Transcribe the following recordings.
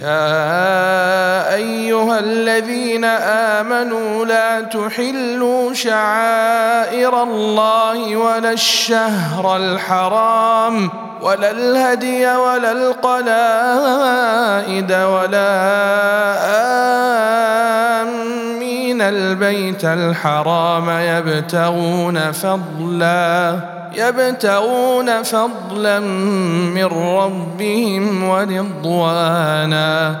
يا ايها الذين امنوا لا تحلوا شعائر الله ولا الشهر الحرام ولا الهدي ولا القلائد ولا آمين البيت الحرام يبتغون فضلا يبتغون فضلا من ربهم ورضوانا.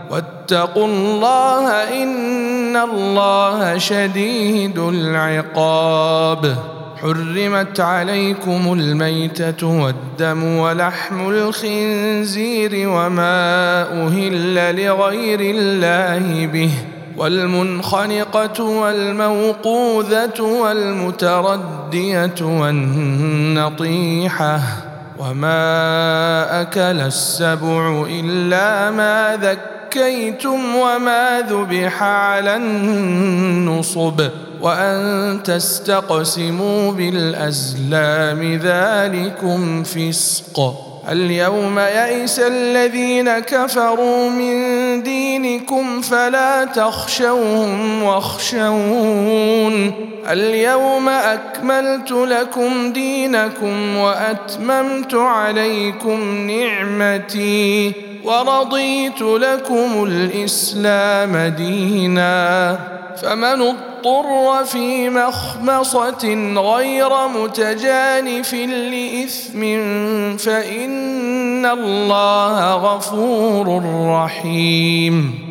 واتقوا الله إن الله شديد العقاب. حرمت عليكم الميتة والدم ولحم الخنزير وما أهل لغير الله به. والمنخنقة والموقوذة والمتردية والنطيحة. وما أكل السبع إلا ما ذكيتم وما ذبح على النصب وأن تستقسموا بالأزلام ذلكم فسق. اليوم يئس الذين كفروا من دينكم فلا تخشوهم واخشون. اليوم أكملت لكم دينكم وأتممت عليكم نعمتي. ورضيت لكم الإسلام دينا فمن اضطر في مخمصة غير متجانف لإثم فإن الله غفور رحيم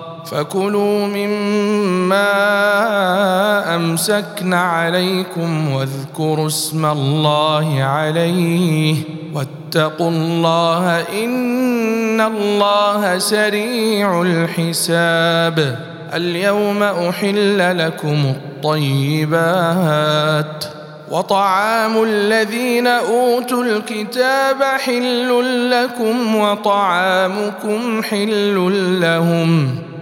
فكلوا مما أمسكن عليكم واذكروا اسم الله عليه واتقوا الله إن الله سريع الحساب. اليوم أحل لكم الطيبات. وطعام الذين أوتوا الكتاب حل لكم وطعامكم حل لهم.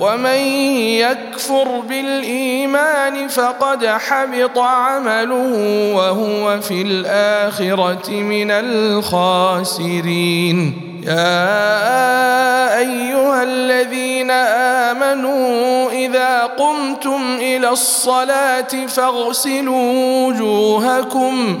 ومن يكفر بالإيمان فقد حبط عمله وهو في الآخرة من الخاسرين. يا أيها الذين آمنوا إذا قمتم إلى الصلاة فاغسلوا وجوهكم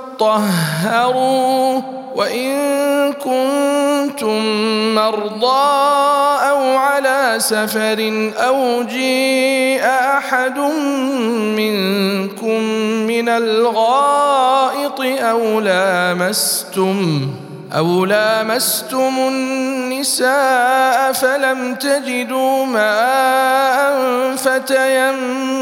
وإن كنتم مرضى أو على سفر أو جيء أحد منكم من الغائط أو لامستم أو لامستم النساء فلم تجدوا ماء فتيمموا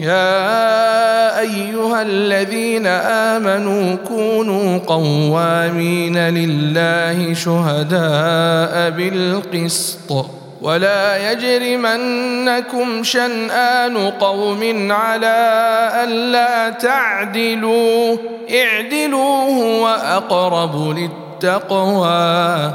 يا أيها الذين آمنوا كونوا قوامين لله شهداء بالقسط ولا يجرمنكم شنآن قوم على ألا تعدلوا اعدلوا هو أقرب للتقوى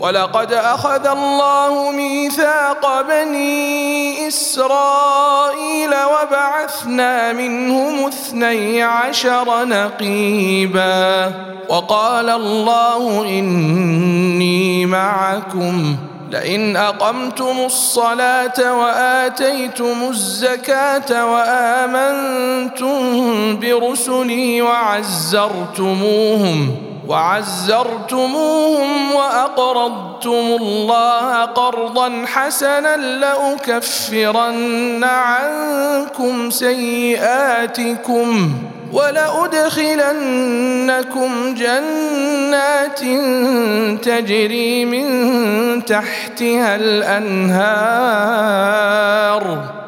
ولقد أخذ الله ميثاق بني إسرائيل وبعثنا منهم اثني عشر نقيبا وقال الله إني معكم لئن أقمتم الصلاة وآتيتم الزكاة وآمنتم برسلي وعزرتموهم وعزرتموهم وأقرضتم الله قرضا حسنا لأكفرن عنكم سيئاتكم ولأدخلنكم جنات تجري من تحتها الأنهار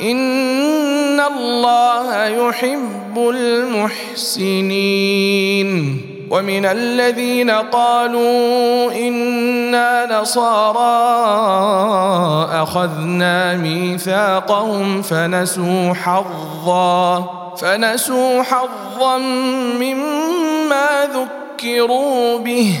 ان الله يحب المحسنين ومن الذين قالوا أنا نصارى اخذنا ميثاقهم فنسوا حظا فنسوا حظا مما ذكروا به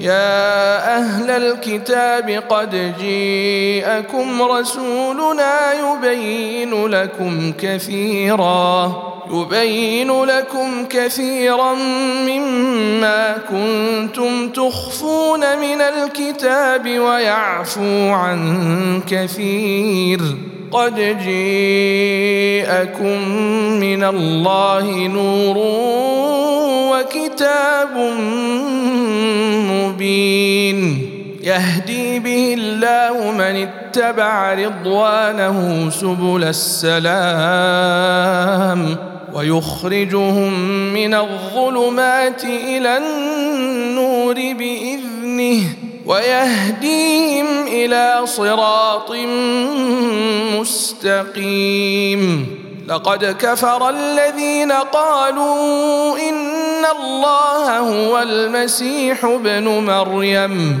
يا أهل الكتاب قد جيءكم رسولنا يبين لكم كثيرا يبين لكم كثيرا مما كنتم تخفون من الكتاب ويعفو عن كثير. قد جيءكم من الله نور وكتاب مبين. يهدي به الله من اتبع رضوانه سبل السلام ويخرجهم من الظلمات إلى النور بإذنه. ويهديهم إلى صراط مستقيم. لقد كفر الذين قالوا إن الله هو المسيح ابن مريم.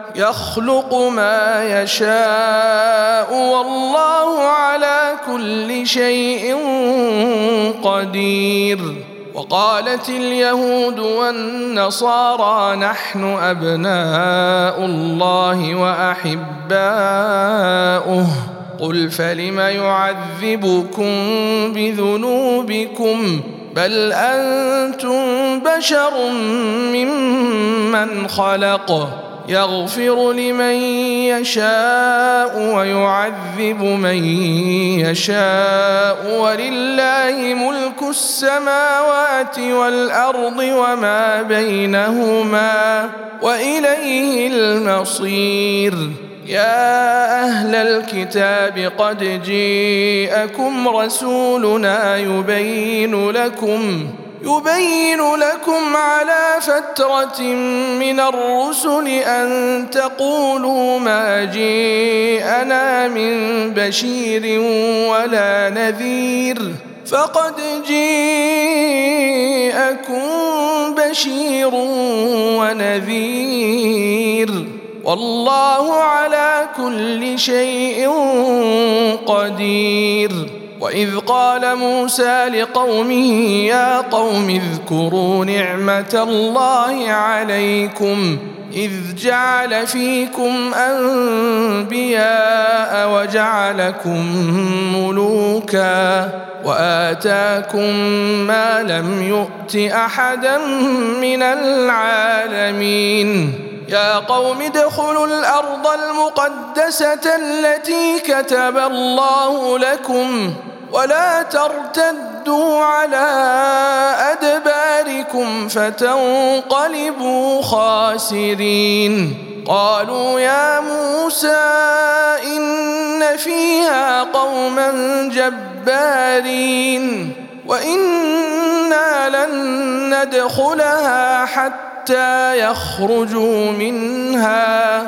يخلق ما يشاء والله على كل شيء قدير. وقالت اليهود والنصارى نحن أبناء الله وأحباؤه. قل فلم يعذبكم بذنوبكم؟ بل أنتم بشر ممن خلق. يغفر لمن يشاء ويعذب من يشاء ولله ملك السماوات والأرض وما بينهما وإليه المصير. يا أهل الكتاب قد جيءكم رسولنا يبين لكم يبين لكم على فترة من الرسل أن تقولوا ما جيءنا من بشير ولا نذير. فقد جيءكم بشير ونذير. والله على كل شيء قدير. وإذ قال موسى لقومه يا قوم اذكروا نعمة الله عليكم إذ جعل فيكم أنبياء وجعلكم ملوكا وآتاكم ما لم يؤت أحدا من العالمين. يا قوم ادخلوا الأرض المقدسة التي كتب الله لكم ولا ترتدوا على أدباركم فتنقلبوا خاسرين. قالوا يا موسى إن فيها قوما جبارين وإنا لن ندخلها حتى يخرجوا منها.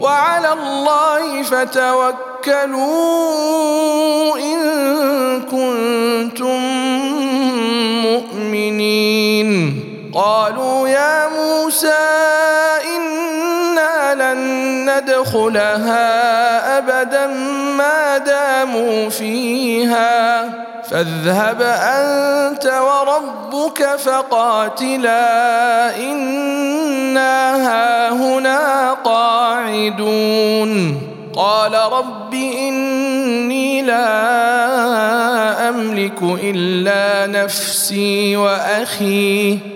وعلى الله فتوكلوا إن كنتم مؤمنين. قالوا يا موسى إنا لن ندخلها أبدا ما داموا فيها. فاذهب أنت وربك فقاتلا إنا هاهنا قاعدون. قال رب إني لا أملك إلا نفسي وأخي.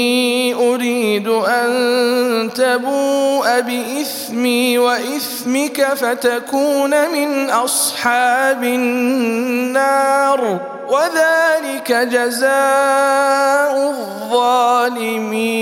أريد أن تبوء بإثمي وإثمك فتكون من أصحاب النار وذلك جزاء الظالمين.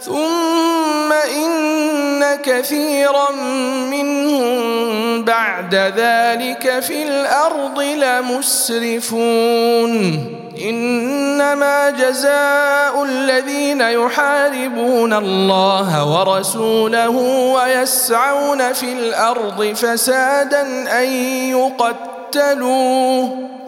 ثم إن كثيرا منهم بعد ذلك في الأرض لمسرفون. إنما جزاء الذين يحاربون الله ورسوله ويسعون في الأرض فسادا أن يقتلوا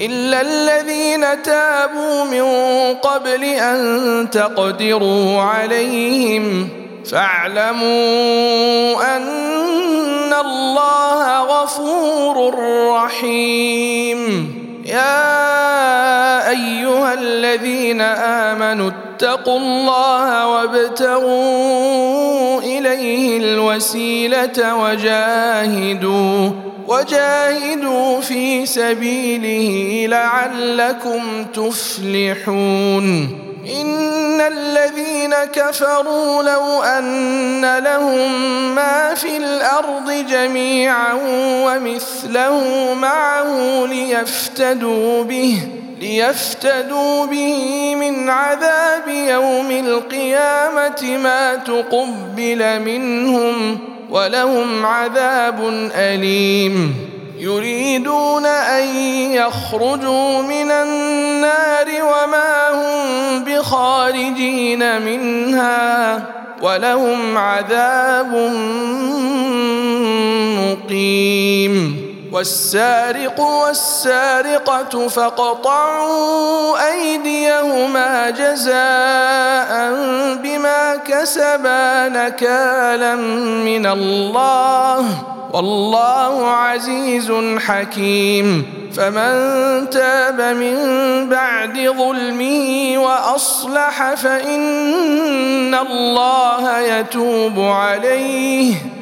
إلا الذين تابوا من قبل أن تقدروا عليهم فاعلموا أن الله غفور رحيم. يا أيها الذين آمنوا اتقوا الله وابتغوا إليه الوسيلة وجاهدوا وجاهدوا في سبيله لعلكم تفلحون. إن الذين كفروا لو أن لهم ما في الأرض جميعا ومثله معه ليفتدوا به ليفتدوا به من عذاب يوم القيامة ما تقبل منهم. ولهم عذاب أليم. يريدون أن يخرجوا من النار وما هم بخارجين منها ولهم عذاب مقيم. والسارق والسارقة فاقطعوا أيديهما جزاء بما كسبا نكالا من الله. والله عزيز حكيم. فمن تاب من بعد ظلمه وأصلح فإن الله يتوب عليه.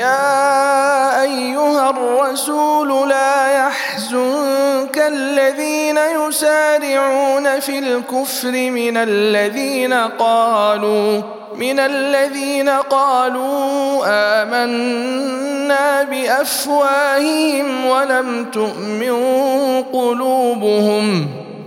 يا أيها الرسول لا يحزنك الذين يسارعون في الكفر من الذين قالوا من الذين قالوا آمنا بأفواههم ولم تؤمن قلوبهم.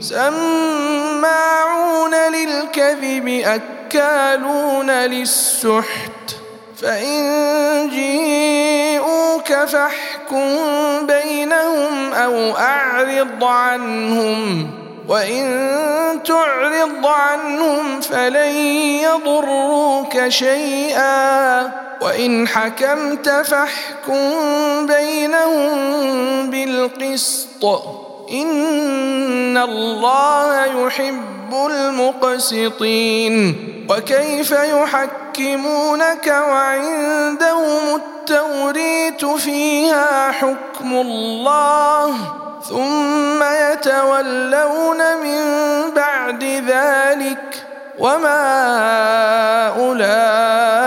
سماعون للكذب أكالون للسحت. فإن جيءوك فاحكم بينهم أو أعرض عنهم. وإن تعرض عنهم فلن يضروك شيئا. وإن حكمت فاحكم بينهم بالقسط. ان الله يحب المقسطين وكيف يحكمونك وعندهم التوريت فيها حكم الله ثم يتولون من بعد ذلك وما اولئك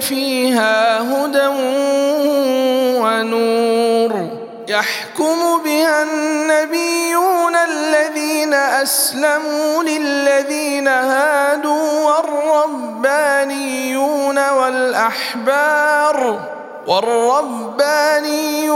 فيها هدى ونور. يحكم بها النبيون الذين أسلموا للذين هادوا والربانيون والأحبار. والربانيون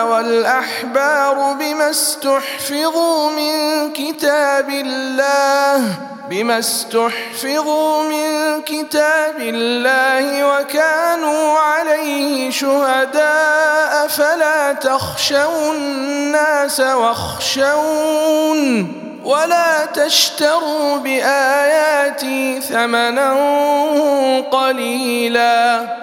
والأحبار بما استحفظوا من كتاب الله بما استحفظوا من كتاب الله وكانوا عليه شهداء فلا تخشوا الناس واخشون ولا تشتروا بآياتي ثمنا قليلا.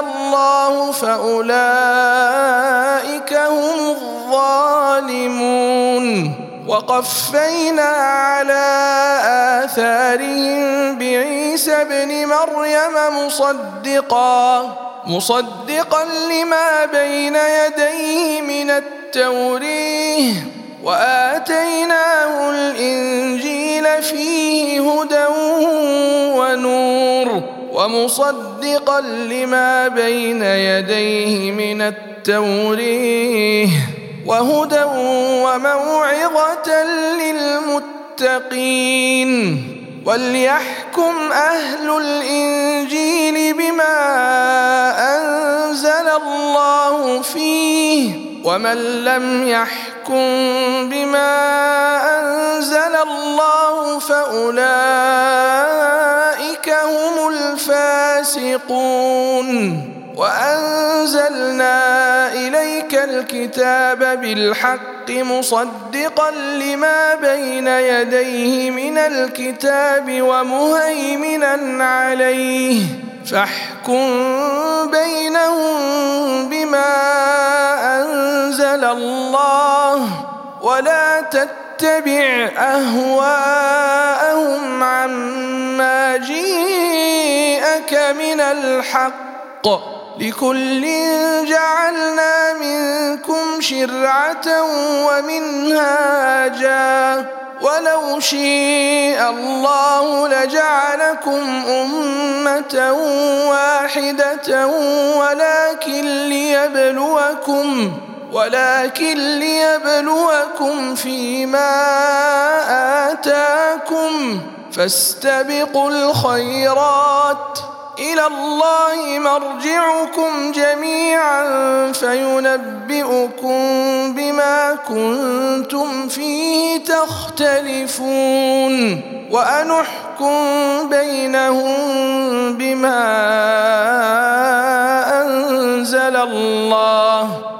الله فأولئك هم الظالمون. وقفينا على آثارهم بعيسى ابن مريم مصدقا مصدقا لما بين يديه من التوريه وآتيناه الإنجيل فيه هدى ونور. ومصدقا لما بين يديه من التوريه وهدى وموعظة للمتقين وليحكم أهل الإنجيل بما أنزل الله فيه ومن لم يحكم بما أنزل الله فاولئك فاسقون وأنزلنا إليك الكتاب بالحق مصدقا لما بين يديه من الكتاب ومهيمنا عليه. فاحكم بينهم بما أنزل الله ولا تتبع أهواءهم عما جيءك من الحق. لكل جعلنا منكم شرعة ومنهاجا. ولو شيء الله لجعلكم أمة واحدة ولكن ليبلوكم ولكن ليبلوكم فيما آتاكم فاستبقوا الخيرات إلى الله مرجعكم جميعا فينبئكم بما كنتم فيه تختلفون وأنحكم بينهم بما أنزل الله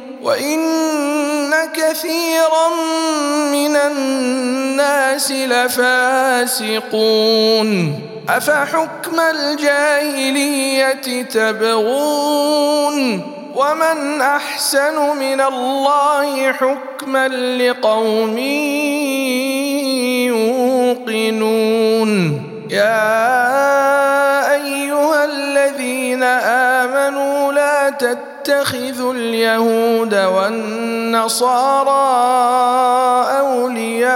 وإن كثيرا من الناس لفاسقون. أفحكم الجاهلية تبغون؟ ومن أحسن من الله حكما لقوم يوقنون. يا أيها الذين آمنوا لا تتخذوا اليهود والنصارى أولياء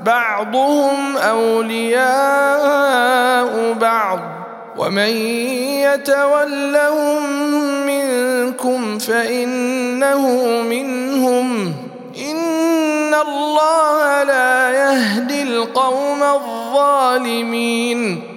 بعضهم أولياء بعض. ومن يتولهم منكم فإنه منهم. إن الله لا يهدي القوم الظالمين.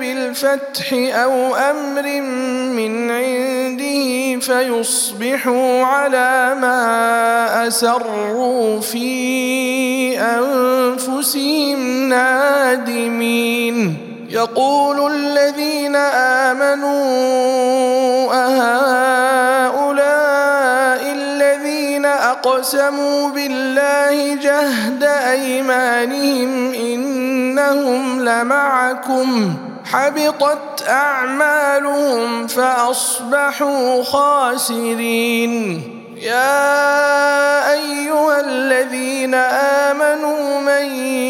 بالفتح أو أمر من عنده فيصبحوا على ما أسروا في أنفسهم نادمين. يقول الذين آمنوا أهؤلاء أقسموا بالله جهد أيمانهم إنهم لمعكم حبطت أعمالهم فأصبحوا خاسرين يا أيها الذين آمنوا من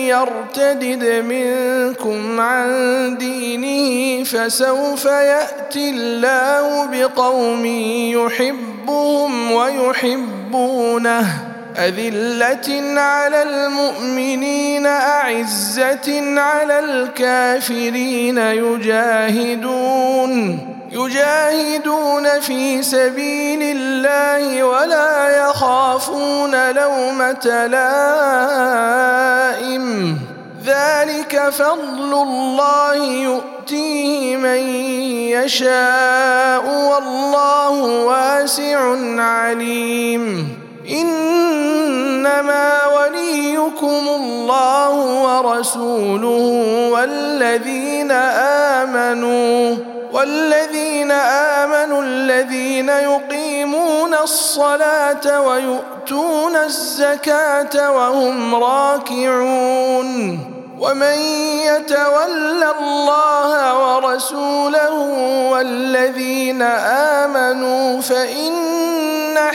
يرتدد منكم عن دينه فسوف يأتي الله بقوم يحبهم ويحبونه. أذلة على المؤمنين أعزة على الكافرين يجاهدون. يجاهدون في سبيل الله ولا يخافون لومة لائم. ذلك فضل الله يؤتيه من يشاء والله واسع عليم. إنما وليكم الله ورسوله والذين آمنوا. والذين آمنوا الذين يقيمون الصلاة ويؤتون الزكاة وهم راكعون. ومن يتول الله ورسوله والذين آمنوا فإن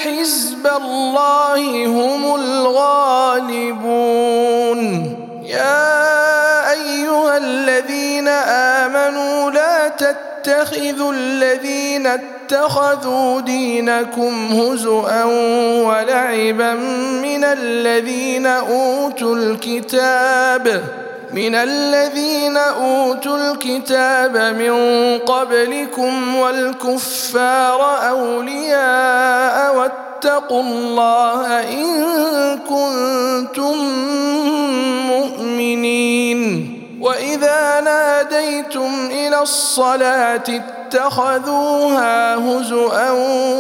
حزب الله هم الغالبون. يا أيها الذين آمنوا لا تتخذوا الذين اتخذوا دينكم هزءا ولعبا من الذين أوتوا الكتاب من الذين أوتوا الكتاب من قبلكم والكفار أولياء واتقوا الله إن كنتم مؤمنين. وإذا ناديتم إلى الصلاة اتخذوها هزءا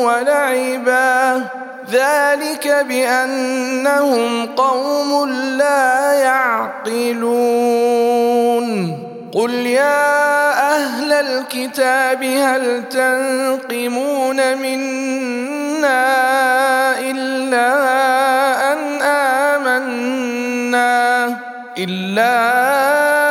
ولعبا ذلك بأنهم قوم لا يعقلون قل يا أهل الكتاب هل تنقمون منا إلا أن آمنا إلا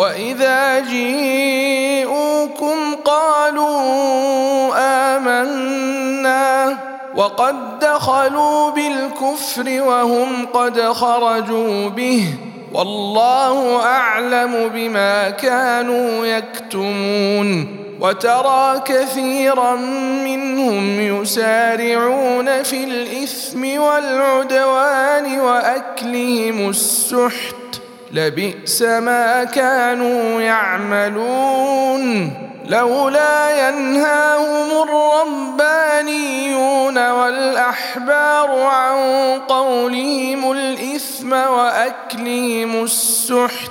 واذا جيءوكم قالوا امنا وقد دخلوا بالكفر وهم قد خرجوا به والله اعلم بما كانوا يكتمون وترى كثيرا منهم يسارعون في الاثم والعدوان واكلهم السحت لبئس ما كانوا يعملون لولا ينهاهم الربانيون والأحبار عن قولهم الإثم وأكلهم السحت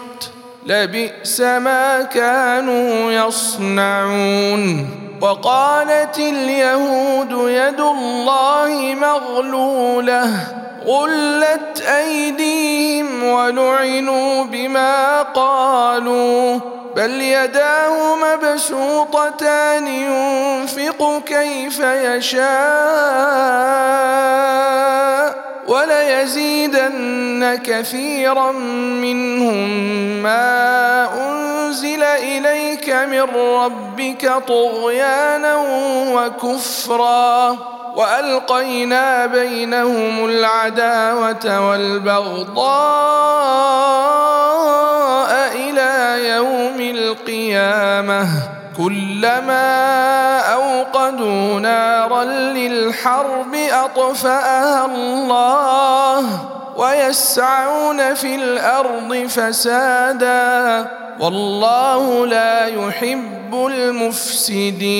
لبئس ما كانوا يصنعون وقالت اليهود يد الله مغلولة غلت ايديهم ولعنوا بما قالوا بل يداه مبسوطتان ينفق كيف يشاء وليزيدن كثيرا منهم ما أنزل إليك من ربك طغيانا وكفرا وألقينا بينهم العداوة والبغضاء يوم القيامة كلما أوقدوا نارا للحرب أطفأها الله ويسعون في الأرض فسادا والله لا يحب المفسدين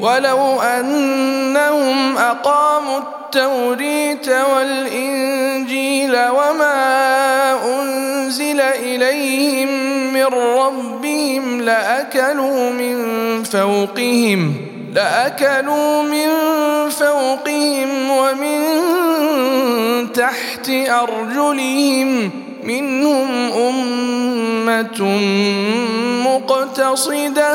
ولو أنهم أقاموا التوريت والإنجيل وما أنزل إليهم من ربهم لأكلوا من فوقهم لأكلوا من فوقهم ومن تحت أرجلهم منهم أمة مقتصدة.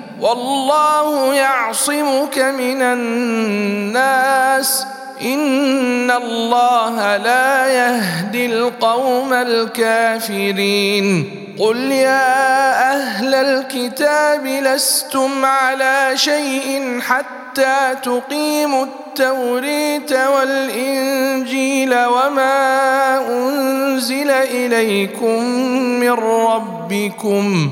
والله يعصمك من الناس. إن الله لا يهدي القوم الكافرين. قل يا أهل الكتاب لستم على شيء حتى تقيموا التوريت والإنجيل وما أنزل إليكم من ربكم.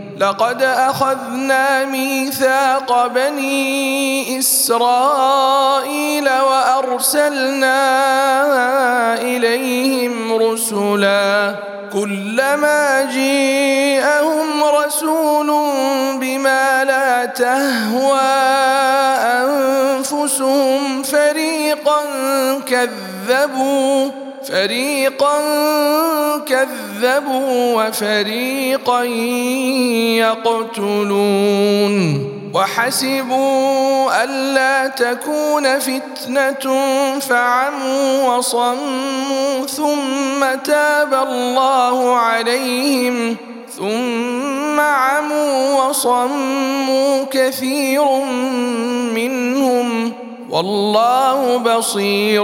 لقد أخذنا ميثاق بني إسرائيل وأرسلنا إليهم رسلا. كلما جيءهم رسول بما لا تهوى أنفسهم فريقا كذبوا. فريقا كذبوا وفريقا يقتلون وحسبوا ألا تكون فتنة فعموا وصموا ثم تاب الله عليهم ثم عموا وصموا كثير منهم والله بصير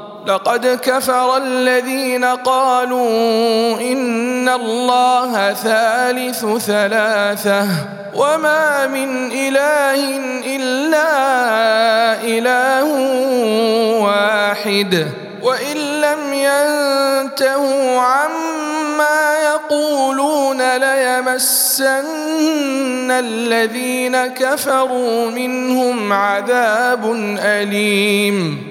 لقد كفر الذين قالوا إن الله ثالث ثلاثة وما من إله إلا إله واحد وإن لم ينتهوا عما يقولون ليمسن الذين كفروا منهم عذاب أليم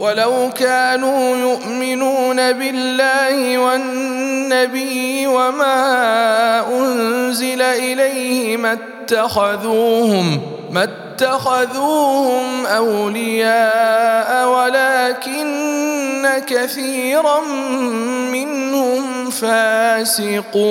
ولو كانوا يؤمنون بالله والنبي وما أنزل إليه ما اتخذوهم ما اتخذوهم أولياء ولكن كثيرا منهم فاسقون.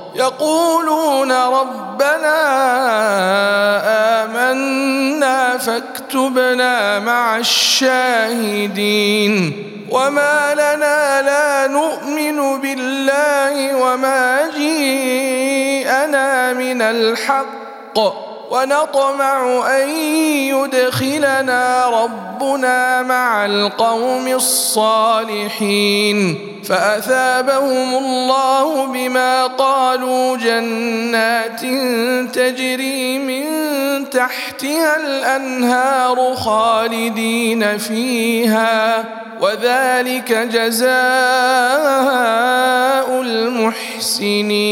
يقولون ربنا آمنا فاكتبنا مع الشاهدين وما لنا لا نؤمن بالله وما جيءنا من الحق ونطمع أن يدخلنا ربنا مع القوم الصالحين فأثابهم الله بما قالوا جنات تجري من تحتها الأنهار خالدين فيها وذلك جزاء المحسنين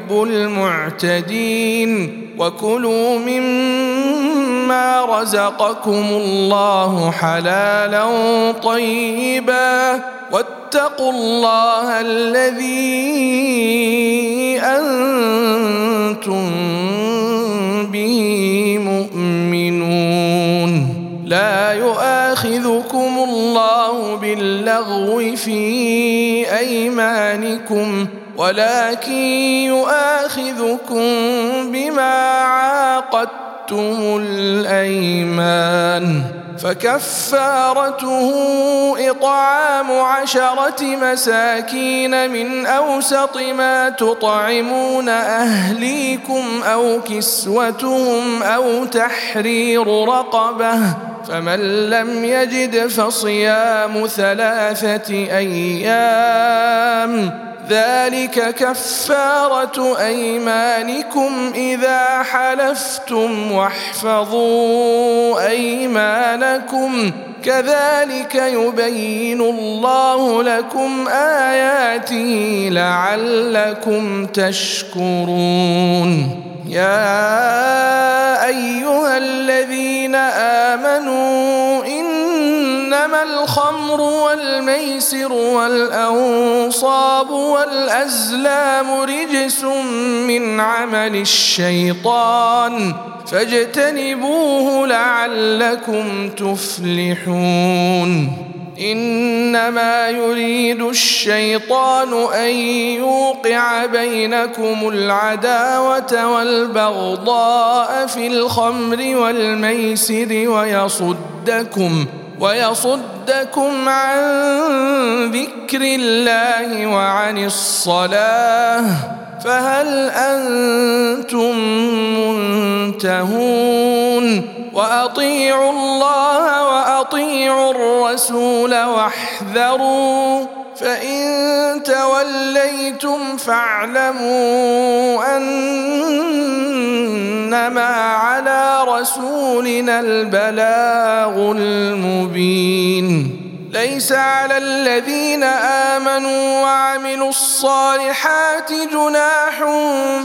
يحب المعتدين وكلوا مما رزقكم الله حلالا طيبا واتقوا الله الذي أنتم به مؤمنون. لا يؤاخذكم الله باللغو في أيمانكم ولكن يؤاخذكم بما عاقدتم الأيمان. فكفارته إطعام عشرة مساكين من أوسط ما تطعمون أهليكم أو كسوتهم أو تحرير رقبة. فمن لم يجد فصيام ثلاثة أيام ذلك كفارة أيمانكم إذا حلفتم واحفظوا أيمانكم. كذلك يبين الله لكم آياته لعلكم تشكرون. يا أيها الذين آمنوا الخمر والميسر والأنصاب والأزلام رجس من عمل الشيطان فاجتنبوه لعلكم تفلحون إنما يريد الشيطان أن يوقع بينكم العداوة والبغضاء في الخمر والميسر ويصدكم ويصدكم عن ذكر الله وعن الصلاة فهل أنتم منتهون؟ وأطيعوا الله وأطيعوا الرسول واحذروا فإن توليتم فاعلموا أنما على رسولنا البلاغ المبين. ليس على الذين آمنوا وعملوا الصالحات جناح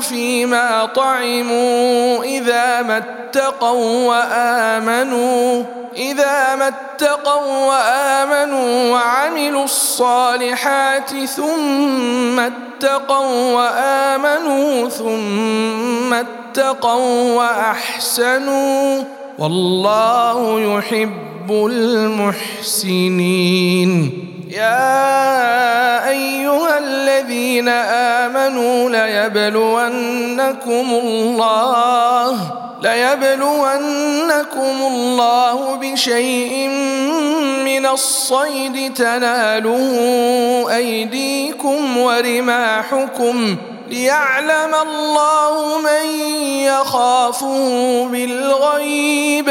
فيما طعموا إذا ما اتقوا وآمنوا إذا ما اتقوا وآمنوا وعملوا الصالحات ثم اتقوا وآمنوا ثم اتقوا وأحسنوا. والله يحب المحسنين. يا أيها الذين آمنوا ليبلونكم الله ليبلونكم الله بشيء من الصيد. تناله أيديكم ورماحكم ليعلم الله من يخافه بالغيب.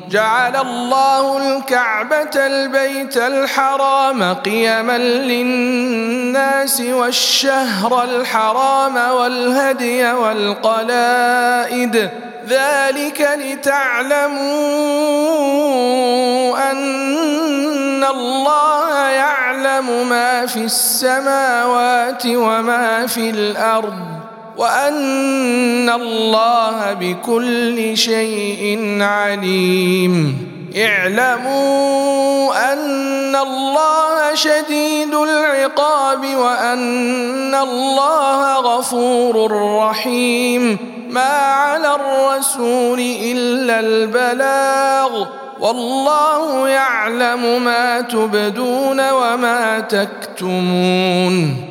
جعل الله الكعبة البيت الحرام قيما للناس والشهر الحرام والهدي والقلائد. ذلك لتعلموا أن الله يعلم ما في السماوات وما في الأرض. وأن الله بكل شيء عليم. اعلموا أن الله شديد العقاب وأن الله غفور رحيم. ما على الرسول إلا البلاغ. والله يعلم ما تبدون وما تكتمون.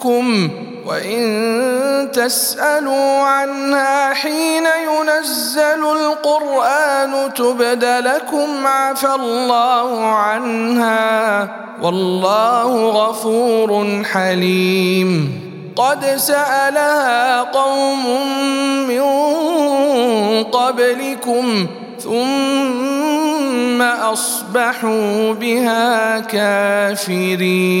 تسؤكم وان تسالوا عنها حين ينزل القران تبد لكم عفى الله عنها والله غفور حليم. قد سالها قوم من قبلكم ثم اصبحوا بها كافرين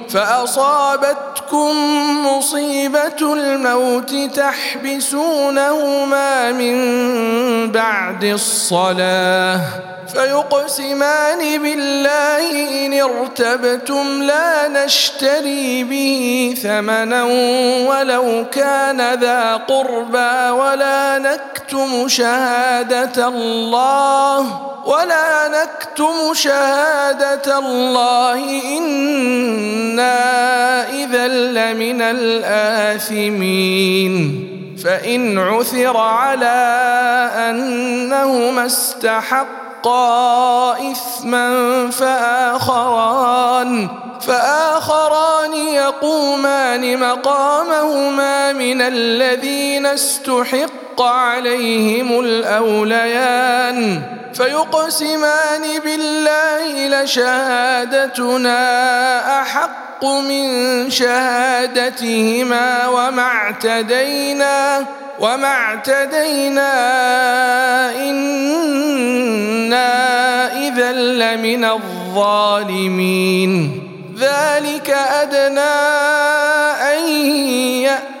فأصابتكم مصيبة الموت تحبسونهما من بعد الصلاة فيقسمان بالله إن ارتبتم لا نشتري به ثمنا ولو كان ذا قربى ولا نكتم شهادة الله ولا نكتم شهادة الله إنا إذا لمن الآثمين فإن عثر على أنهما استحقا إثما فآخران فآخران يقومان مقامهما من الذين استحق عليهم الأوليان فيقسمان بالله لشهادتنا أحق من شهادتهما وما اعتدينا وما اعتدينا إنا إذا لمن الظالمين. ذلك أدنى أن يأتي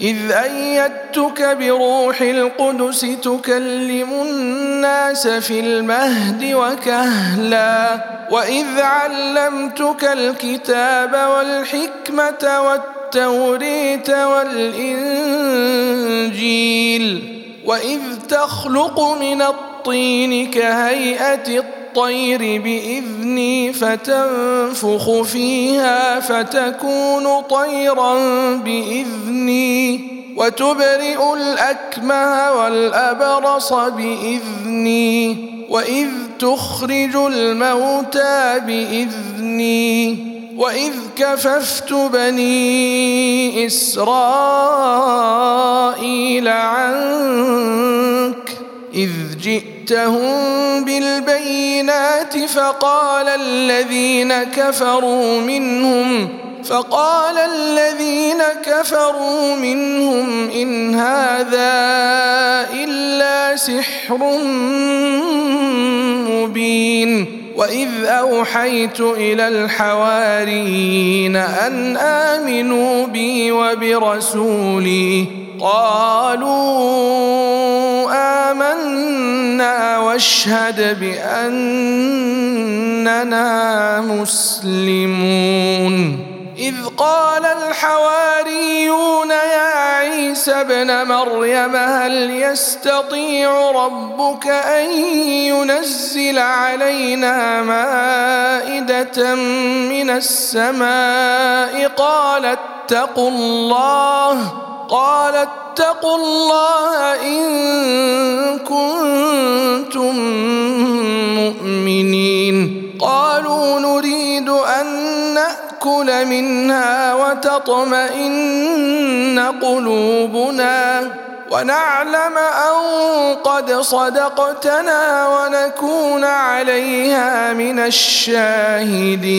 إذ أيدتك بروح القدس تكلم الناس في المهد وكهلا وإذ علمتك الكتاب والحكمة والتوريت والإنجيل وإذ تخلق من الطين كهيئة الطير بإذني فتنفخ فيها فتكون طيرا بإذني وتبرئ الأكمه والأبرص بإذني وإذ تخرج الموتى بإذني وإذ كففت بني إسرائيل عنك إذ جئتهم بالبينات فقال الذين كفروا منهم فقال الذين كفروا منهم إن هذا إلا سحر مبين. وإذ أوحيت إلى الحواريين أن آمنوا بي وبرسولي. قالوا آمنا واشهد بأننا مسلمون. إذ قال الحواريون يا عيسى ابن مريم هل يستطيع ربك أن ينزل علينا مائدة من السماء؟ قال اتقوا الله. قال اتقوا الله إن كنتم مؤمنين. قالوا نريد أن نأكل منها وتطمئن قلوبنا ونعلم أن قد صدقتنا ونكون عليها من الشاهدين.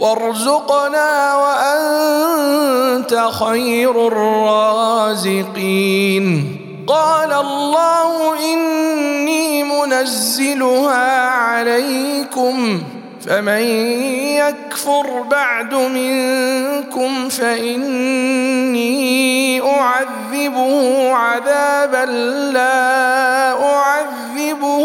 وارزقنا وأنت خير الرازقين. قال الله إني منزلها عليكم فمن يكفر بعد منكم فإني أعذبه عذابا لا أعذبه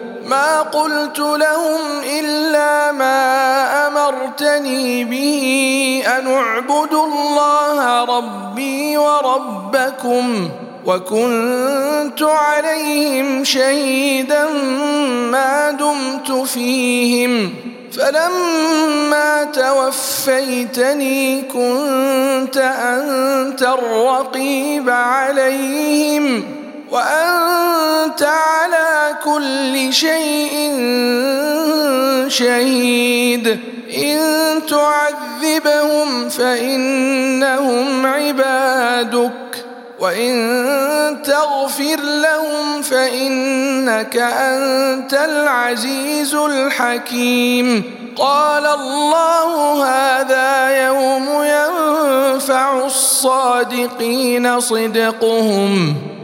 ما قلت لهم إلا ما أمرتني به أن اعبدوا الله ربي وربكم وكنت عليهم شهيدا ما دمت فيهم فلما توفيتني كنت أنت الرقيب عليهم وأنت على كل شيء شهيد. إن تعذبهم فإنهم عبادك. وإن تغفر لهم فإنك أنت العزيز الحكيم. قال الله هذا يوم ينفع الصادقين صدقهم.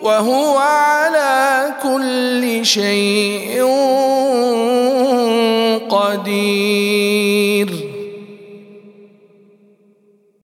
وهو على كل شيء قدير.